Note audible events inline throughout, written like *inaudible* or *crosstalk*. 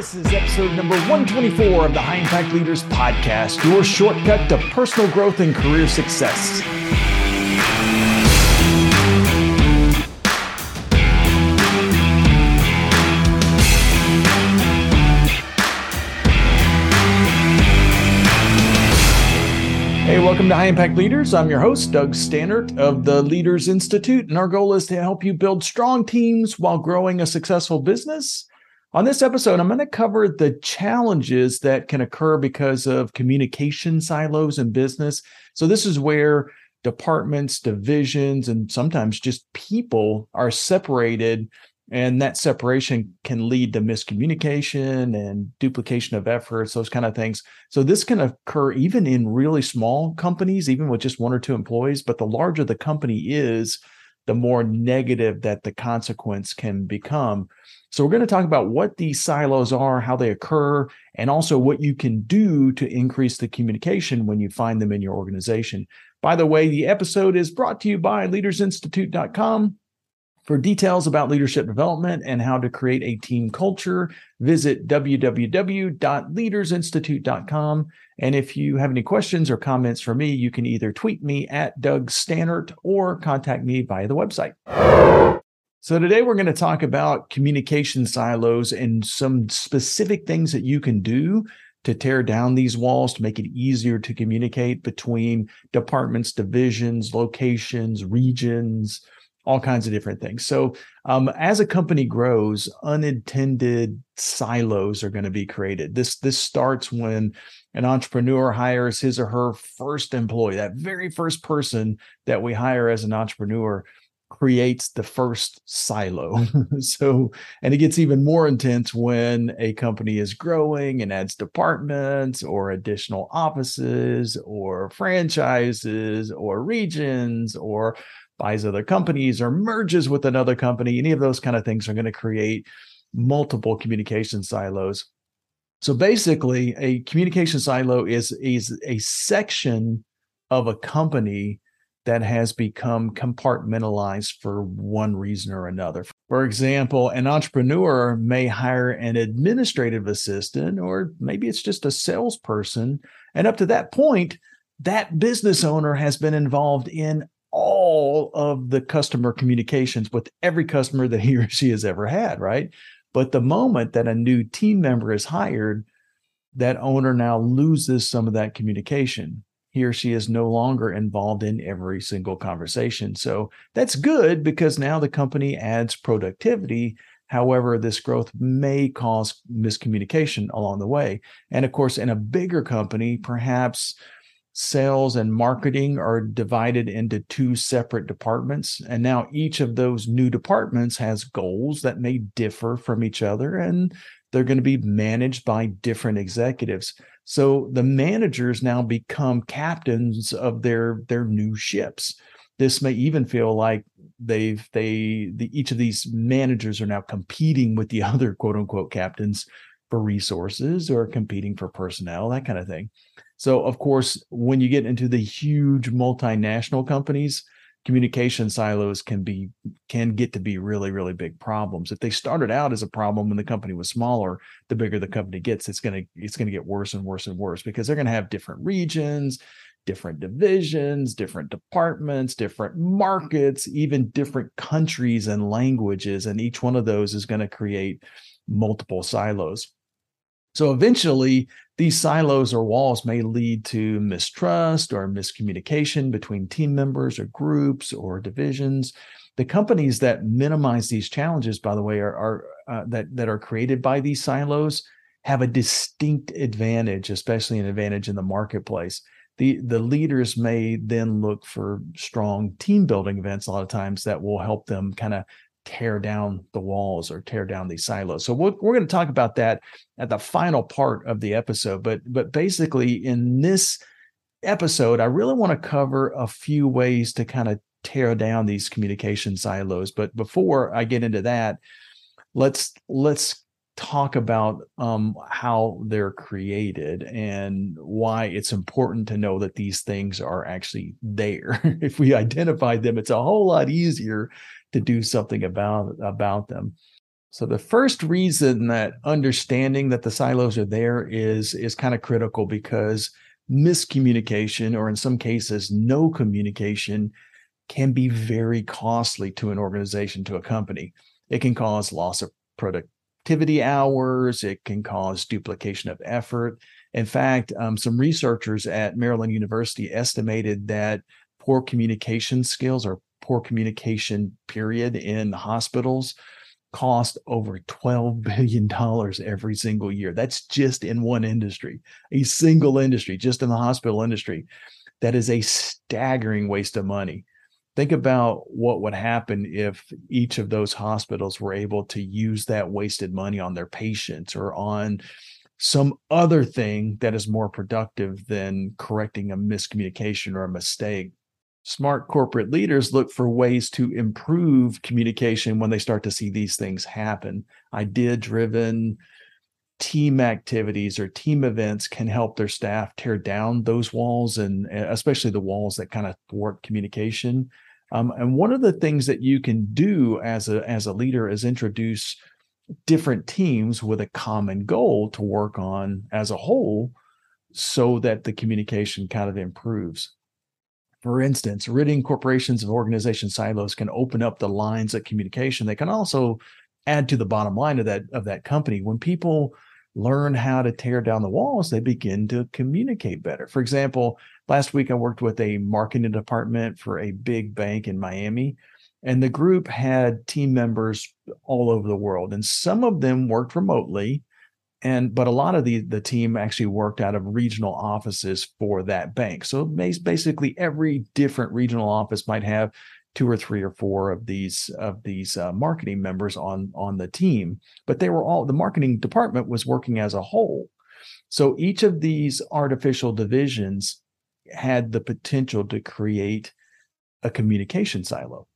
This is episode number 124 of the High Impact Leaders Podcast, your shortcut to personal growth and career success. Hey, welcome to High Impact Leaders. I'm your host, Doug Staneart of the Leaders Institute, and our goal is to help you build strong teams while growing a successful business. On this episode, I'm going to cover the challenges that can occur because of communication silos in business. So, this is where departments, divisions, and sometimes just people are separated and that separation can lead to miscommunication and duplication of efforts those kind of things so this can occur even in really small companies even with just one or two employees but the larger the company is the more negative that the consequence can become. So we're going to talk about what these silos are how they occur and also what you can do to increase the communication when you find them in your organization. By the way the episode is brought to you by leadersinstitute.com for details about leadership development and how to create a team culture, visit www.leadersinstitute.com. And if you have any questions or comments for me, you can either tweet me at Doug Staneart or contact me via the website. So today we're going to talk about communication silos and some specific things that you can do to tear down these walls to make it easier to communicate between departments, divisions, locations, regions, all kinds of different things. So, um, as a company grows, unintended silos are going to be created. This this starts when an entrepreneur hires his or her first employee. That very first person that we hire as an entrepreneur creates the first silo. *laughs* so, and it gets even more intense when a company is growing and adds departments or additional offices or franchises or regions or buys other companies or merges with another company, any of those kind of things are going to create multiple communication silos. So basically, a communication silo is, is a section of a company that has become compartmentalized for one reason or another. For example, an entrepreneur may hire an administrative assistant, or maybe it's just a salesperson. And up to that point, that business owner has been involved in all of the customer communications with every customer that he or she has ever had, right? But the moment that a new team member is hired, that owner now loses some of that communication. He or she is no longer involved in every single conversation. So that's good because now the company adds productivity. However, this growth may cause miscommunication along the way. And of course, in a bigger company, perhaps sales and marketing are divided into two separate departments. And now each of those new departments has goals that may differ from each other, and they're going to be managed by different executives. So the managers now become captains of their their new ships. This may even feel like they've they the each of these managers are now competing with the *laughs* other quote unquote captains for resources or competing for personnel, that kind of thing. So, of course, when you get into the huge multinational companies, communication silos can be can get to be really really big problems if they started out as a problem when the company was smaller the bigger the company gets it's going to it's going to get worse and worse and worse because they're going to have different regions different divisions different departments different markets even different countries and languages and each one of those is going to create multiple silos so eventually, these silos or walls may lead to mistrust or miscommunication between team members or groups or divisions. The companies that minimize these challenges, by the way, are, are uh, that that are created by these silos have a distinct advantage, especially an advantage in the marketplace. The, the leaders may then look for strong team building events a lot of times that will help them kind of tear down the walls or tear down these silos. So we're, we're going to talk about that at the final part of the episode. But but basically, in this episode, I really want to cover a few ways to kind of tear down these communication silos. But before I get into that, let's let's talk about um, how they're created and why it's important to know that these things are actually there. *laughs* if we identify them, it's a whole lot easier to do something about about them. So the first reason that understanding that the silos are there is is kind of critical because miscommunication or in some cases no communication can be very costly to an organization to a company. It can cause loss of productivity hours, it can cause duplication of effort. In fact, um, some researchers at Maryland University estimated that poor communication skills or poor communication period in hospitals cost over $12 *laughs* billion every single year. That's just in one industry, a single industry, just in the hospital industry. That is a staggering waste of money. Think about what would happen if each of those hospitals were able to use that wasted money on their patients or on some other thing that is more productive than correcting a miscommunication or a mistake smart corporate leaders look for ways to improve communication when they start to see these things happen. Idea driven team activities or team events can help their staff tear down those walls and especially the walls that kind of thwart communication. Um, and one of the things that you can do as a as a leader is introduce different teams with a common goal to work on as a whole so that the communication kind of improves. For instance, ridding corporations of organization silos can open up the lines of communication. They can also add to the bottom line of that of that company. When people learn how to tear down the walls, they begin to communicate better. For example, last week I worked with a marketing department for a big bank in Miami, and the group had team members all over the world, and some of them worked remotely and but a lot of the the team actually worked out of regional offices for that bank. So basically every different regional office might have two or three or four of these of these uh, marketing members on on the team. But they were all the marketing department was working as a whole. So each of these artificial divisions had the potential to create a communication silo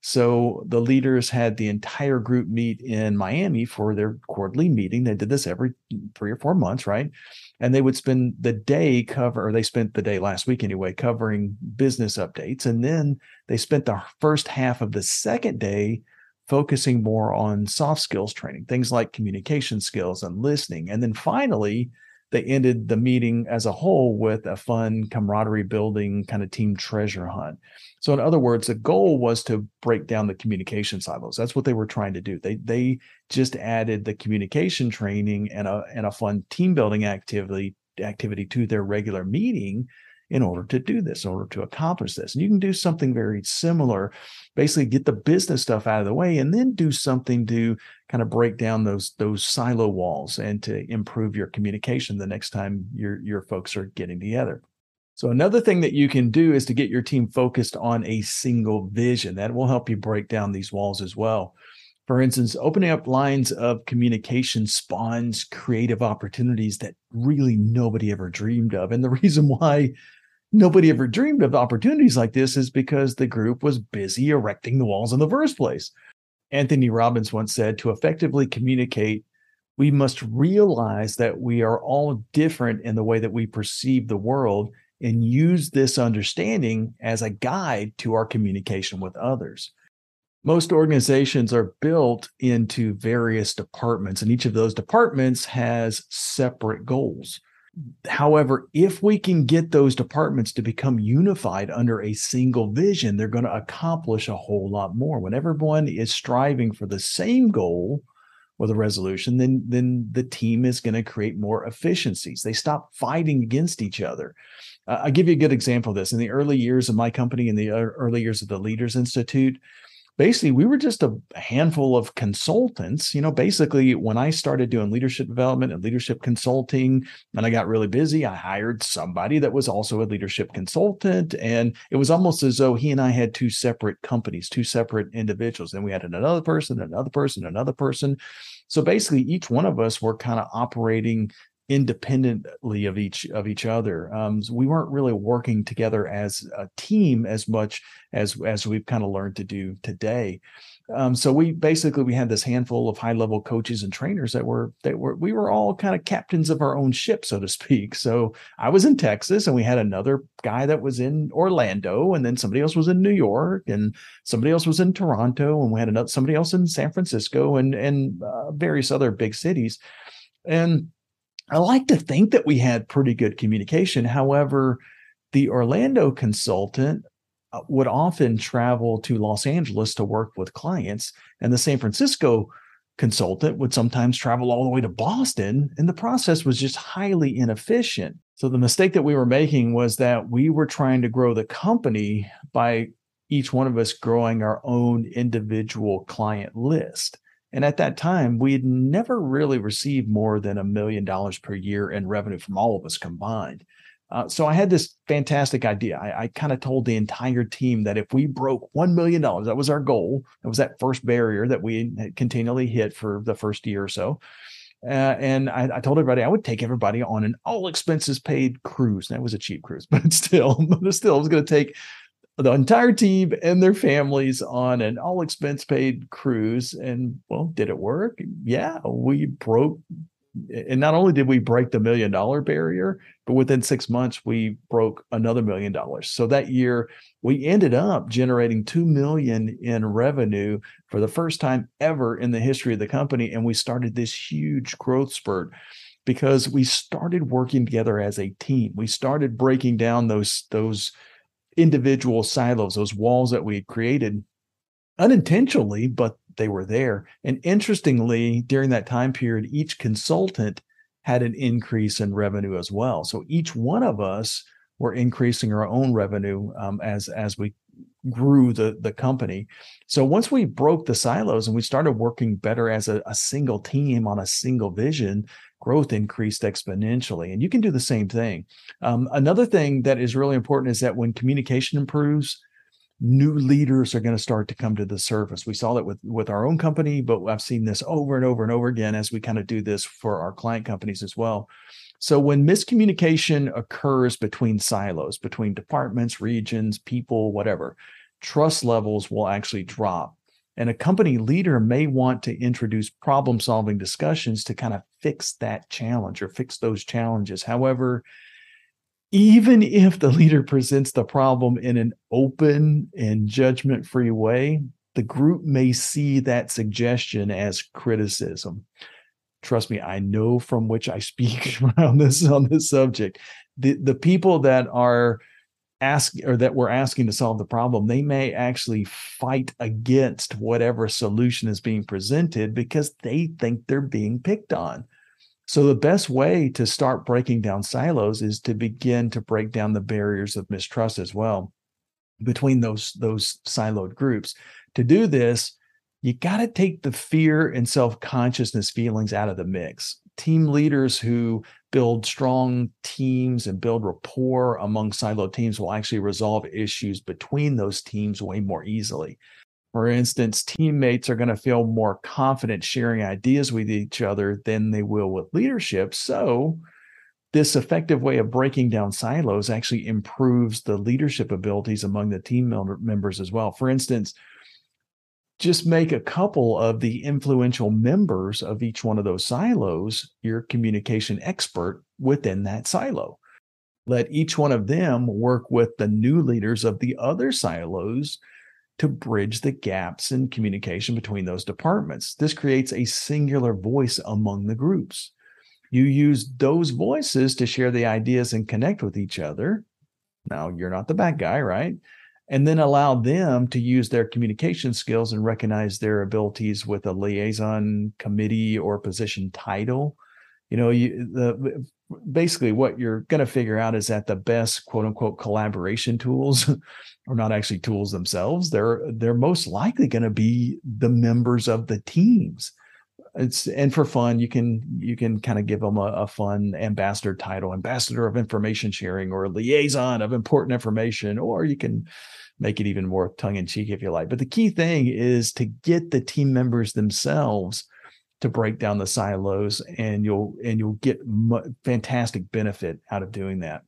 so the leaders had the entire group meet in Miami for their quarterly meeting. They did this every three or four months, right? And they would spend the day cover, or they spent the day last week anyway, covering business updates. And then they spent the first half of the second day focusing more on soft skills training, things like communication skills and listening. And then finally, they ended the meeting as a whole with a fun camaraderie building kind of team treasure hunt. So in other words, the goal was to break down the communication silos. That's what they were trying to do. They they just added the communication training and a and a fun team building activity activity to their regular meeting in order to do this, in order to accomplish this. And you can do something very similar, basically get the business stuff out of the way and then do something to kind of break down those those silo walls and to improve your communication the next time your your folks are getting together. So another thing that you can do is to get your team focused on a single vision. That will help you break down these walls as well. For instance, opening up lines of communication spawns creative opportunities that really nobody ever dreamed of. And the *laughs* reason why nobody ever dreamed of opportunities like this is because the group was busy erecting the walls in the first place. Anthony Robbins once said to effectively communicate, we must realize that we are all different in the way that we perceive the world and use this understanding as a guide to our communication with others. Most organizations are built into various departments, and each of those departments has separate goals. However, if we can get those departments to become unified under a single vision, they're going to accomplish a whole lot more. When everyone is striving for the same goal with a resolution, then, then the team is going to create more efficiencies. They stop fighting against each other. Uh, I'll give you a good example of this. In the early years of my company, in the early years of the Leaders Institute, basically we were just a handful of consultants you know basically when i started doing leadership development and leadership consulting and i got really busy i hired somebody that was also a leadership consultant and it was almost as though he and i had two separate companies two separate individuals and we had another person another person another person. So basically each one of us were kind of operating independently of each of each other. Um, so we weren't really working together as a team as much as as we've kind of learned to do today. Um, so we basically we had this handful of high level coaches and trainers that were that were we were all kind of captains of our own ship, so to speak. So I was in Texas, and we had another guy that was in Orlando, and then somebody else was in New York, and somebody else was in Toronto, and we had another somebody else in San Francisco, and and uh, various other big cities, and I like to think that we had pretty good communication. However, the Orlando consultant uh, would often travel to Los Angeles to work with clients, and the San Francisco consultant would sometimes travel all the way to Boston, and the process was just highly inefficient. So, the mistake that we were making was that we were trying to grow the company by each one of us growing our own individual client list. And at that time, we had never really received more than a million dollars per year in revenue from all of us combined. Uh, so I had this fantastic idea. I, I kind of told the entire team that if we broke $1 million, that was our goal. That was that first barrier that we continually hit for the first year or so. Uh, and I, I, told everybody I would take everybody on an all expenses paid cruise. That was a cheap cruise, *laughs* but still, but still, I was going to take the entire team and their families on an all expense paid cruise. And well, did it work? Yeah, we broke. And not only did we break the million dollar barrier, but within six months, we broke another million dollars. So that year, we ended up generating 2 million in revenue for the first time ever in the history of the company. And we started this huge growth spurt because we started working together as a team. We started breaking down those, those, individual silos, those walls that we had created unintentionally, but they were there. And interestingly, during that time period, each consultant had an increase in revenue as well. So each one of us were increasing our own revenue um, as as we grew the the company. So once we broke the silos and we started working better as a, a single team on a single vision, growth increased exponentially. And you can do the same thing. Um, another thing that is really important is that when communication improves, new leaders are going to start to come to the surface. We saw that with with our own company, but I've seen this over and over and over again as we kind of do this for our client companies as well. So when miscommunication occurs between silos, between departments, regions, people, whatever, trust levels will actually drop. And a company leader may want to introduce problem solving discussions to kind of fix that challenge or fix those challenges. However, even if the leader presents the problem in an open and judgment free way, the group may see that suggestion as criticism. Trust me, I know from which I speak *laughs* around this on this subject. The the people that are ask or that we're asking to solve the problem, they may actually fight against whatever solution is being presented because they think they're being picked on. So the best way to start breaking down silos is to begin to break down the barriers of mistrust as well between those those siloed groups. To do this, you got to take the fear and self-consciousness feelings out of the mix. Team leaders who build strong teams and build rapport among siloed teams will actually resolve issues between those teams way more easily. For instance, teammates are going to feel more confident sharing ideas with each other than they will with leadership. So, this effective way of breaking down silos actually improves the leadership abilities among the team members as well. For instance, just make a couple of the influential members of each one of those silos your communication expert within that silo. Let each one of them work with the new leaders of the other silos to bridge the gaps in communication between those departments. This creates a singular voice among the groups. You use those voices to share the ideas and connect with each other. Now, you're not the bad guy, right? And then allow them to use their communication skills and recognize their abilities with a liaison committee or position title. You know you the basically what you're going to figure out is that the best quote unquote collaboration tools *laughs* are not actually tools themselves. They're they're most likely going to be the members of the teams it's and for fun you can you can kind of give them a, a, fun ambassador title ambassador of information sharing or liaison of important information or you can make it even more tongue-in-cheek if you like. But the key thing is to get the team members themselves to break down the silos and you'll and you'll get fantastic benefit out of doing that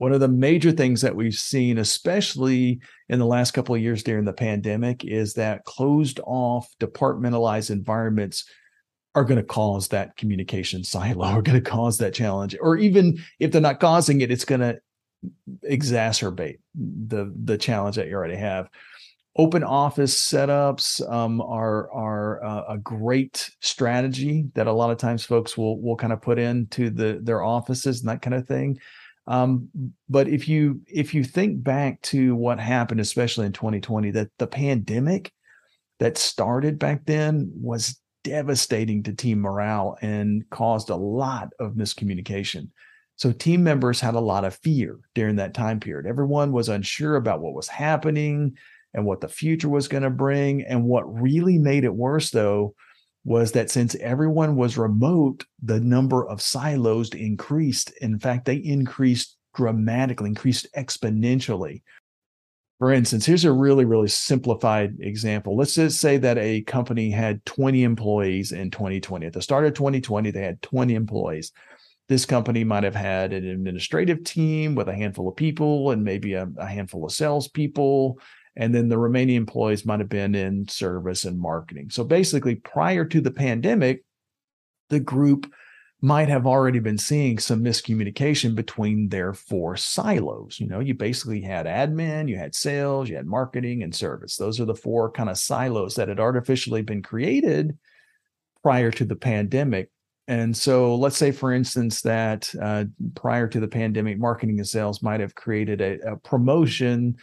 one of the major things that we've seen especially in the last couple of years during the pandemic is that closed off departmentalized environments are going to cause that communication silo *laughs* are going to cause that challenge or even if they're not causing it it's going to exacerbate the the challenge that you already have. Open office setups um, are are uh, a great strategy that a lot of times folks will will kind of put into the their offices and that kind of thing um, but if you if you think back to what happened especially in 2020 that the pandemic that started back then was devastating to team morale and caused a lot of miscommunication so team members had a lot of fear during that time period everyone was unsure about what was happening and what the future was going to bring. And what really made it worse, though, was that since everyone was remote, the number of silos increased. In fact, they increased dramatically, increased exponentially. For instance, here's a really, really simplified example. Let's just say that a company had 20 employees in 2020. At the start of 2020, they had 20 employees. This company might have had an administrative team with a handful of people and maybe a, a handful of salespeople and then the remaining employees might have been in service and marketing. So basically, prior to the pandemic, the group might have already been seeing some miscommunication between their four silos. You know, you basically had admin, you had sales, you had marketing and service. Those are the four kind of silos that had artificially been created prior to the pandemic. And so, let's say, for instance, that uh, prior to the pandemic, marketing and sales might have created a, a promotion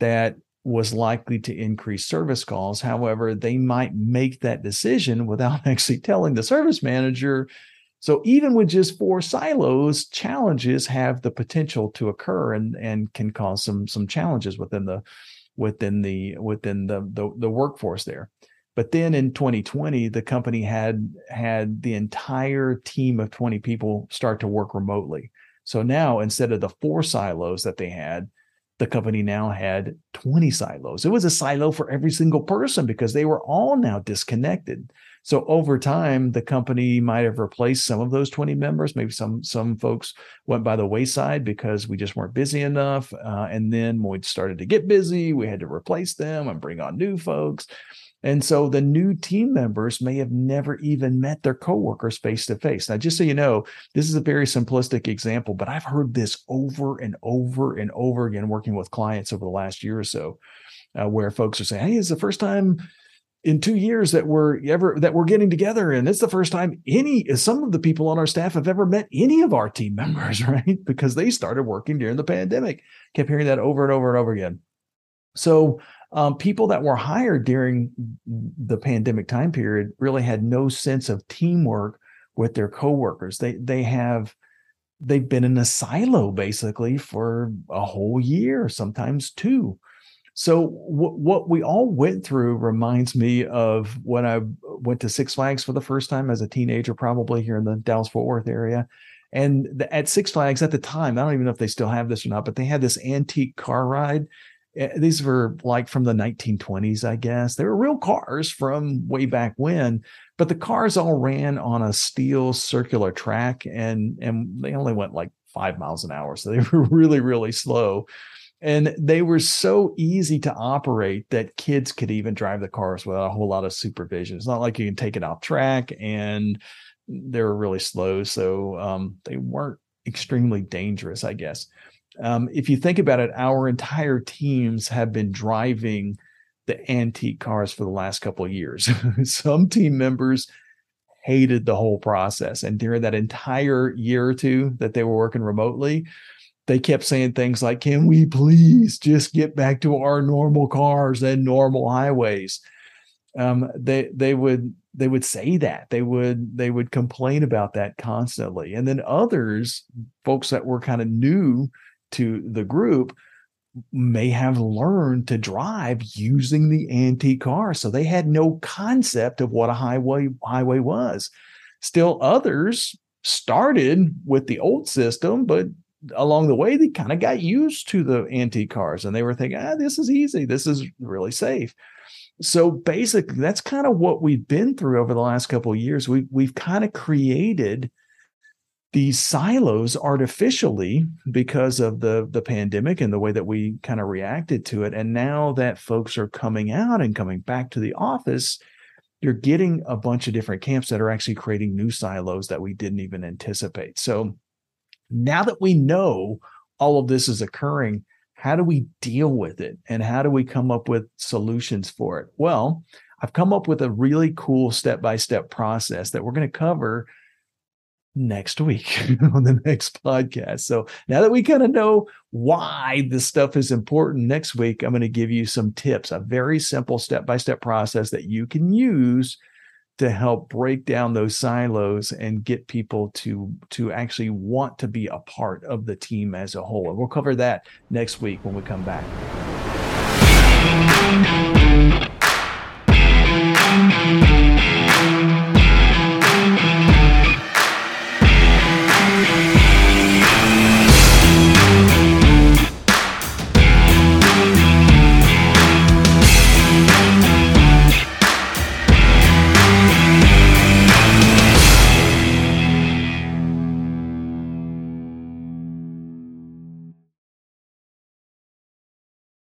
that was likely to increase service calls. However, they might make that decision without *laughs* actually telling the service manager. So even with just four silos, challenges have the potential to occur and, and can cause some some challenges within the within the within the, the, the workforce there. But then in 2020, the company had had the entire team of 20 people start to work remotely. So now instead of the four silos that they had, the company now had 20 silos. It was a silo for every single person because they were all now disconnected. So over time, the company might have replaced some of those 20 members. Maybe some some folks went by the wayside because we just weren't busy enough. Uh, and then when we started to get busy, we had to replace them and bring on new folks. And so the new team members may have never even met their coworkers face to face. Now, just so you know, this is a very simplistic example, but I've heard this over and over and over again working with clients over the last year or so, uh, where folks are saying, "Hey, it's the first time." in two years that we're ever that we're getting together and it's the first time any some of the people on our staff have ever met any of our team members *laughs* right because they started working during the pandemic kept hearing that over and over and over again so um, people that were hired during the pandemic time period really had no sense of teamwork with their coworkers. They they have they've been in a silo basically for a whole year, sometimes two. So w- what we all went through reminds me of when I went to Six Flags for the first time as a teenager, probably here in the Dallas Fort Worth area. And the, at Six Flags at the time, I don't even know if they still have this or not, but they had this antique car ride these were like from the 1920s, I guess. They were real cars from way back when, but the cars all ran on a steel circular track and and they only went like five miles an hour. So they *laughs* were really, really slow. And they were so easy to operate that kids could even drive the cars without a whole lot of supervision. It's not like you can take it off track and they were really slow. So um, they weren't extremely dangerous, I guess um, if you think about it, our entire teams have been driving the antique cars for the last couple of years. *laughs* Some team members hated the whole process. And during that entire year or two that they were working remotely, they kept saying things like, Can we please just get back to our normal cars and normal highways? Um, they they would they would say that they would they would complain about that constantly and then others folks that were kind of new to the group may have learned to drive using the antique car. So they had no concept of what a highway highway was. Still others started with the old system but along the way they kind of got used to the antique cars and they were thinking ah this is easy. This is really safe. So basically that's kind of what we've been through over the last couple of years. We we've kind of created these silos artificially because of the the pandemic and the way that we kind of reacted to it. And now that folks are coming out and coming back to the office you're getting a bunch of different camps that are actually creating new silos that we didn't even anticipate. So now that we know all of this is occurring how do we deal with it? And how do we come up with solutions for it? Well i've come up with a really cool step by step process that we're going to cover next week *laughs* on the next podcast. So now that we kind of know why this stuff is important, next week I'm going to give you some tips, a very simple step by step process that you can use to help break down those silos and get people to to actually want to be a part of the team as a whole. And we'll cover that next week when we come back.